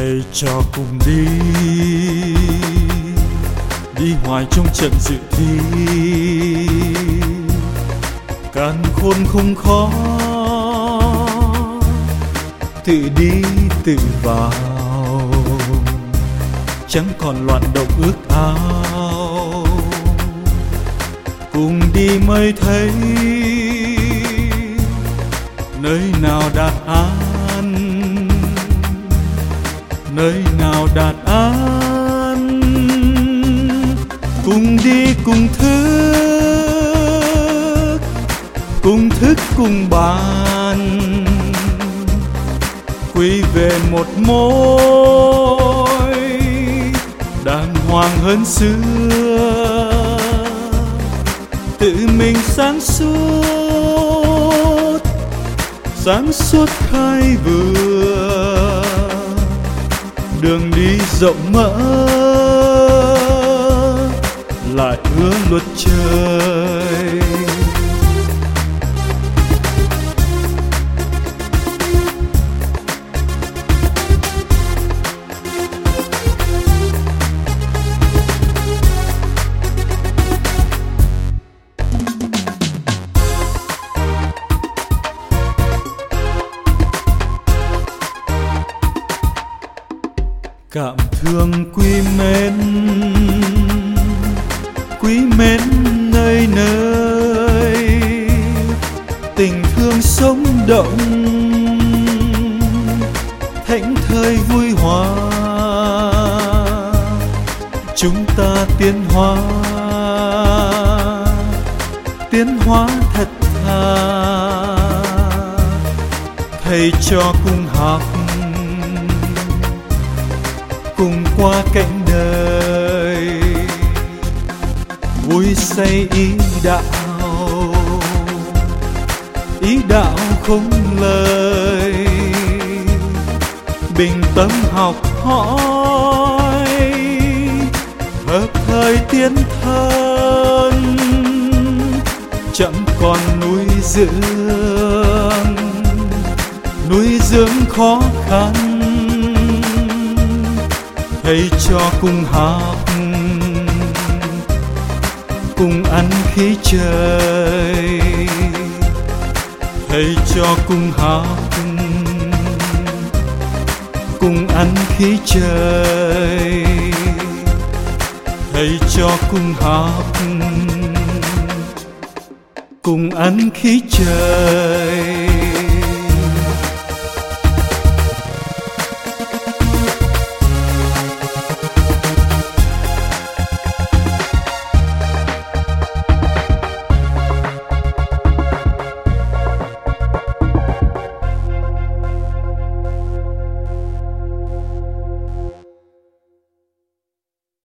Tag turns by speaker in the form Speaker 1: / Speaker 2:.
Speaker 1: Hãy cho cùng đi. Đi hoài trong trận dự thi. Càn khôn không khó. Tự đi, tự vào. Chẳng còn loạn động ước ao. Cùng đi mới thấy nơi nào đạt an nào đạt an, cùng đi cùng thức cùng thức cùng bàn. Quy về một mối đàng hoàng hơn xưa. Tự mình sáng suốt sáng suốt khai vừa đường đi rộng mở lại hứa luật trời. Cảm thương quý mến quý mến nơi nơi. Tình thương sống động thảnh thơi vui hòa. Chúng ta tiến hóa tiến hóa thật thà. Thầy cho cùng học qua cánh đời. Vui say ý đạo ý đạo không lời. Bình tâm học hỏi, hợp thời tiến thân. Chẳng còn nuôi dưỡng nuôi dưỡng khó khăn thầy cho cùng học, cùng ăn khí trời thầy cho cùng học, cùng ăn khí trời thầy cho cùng học, cùng ăn khí trời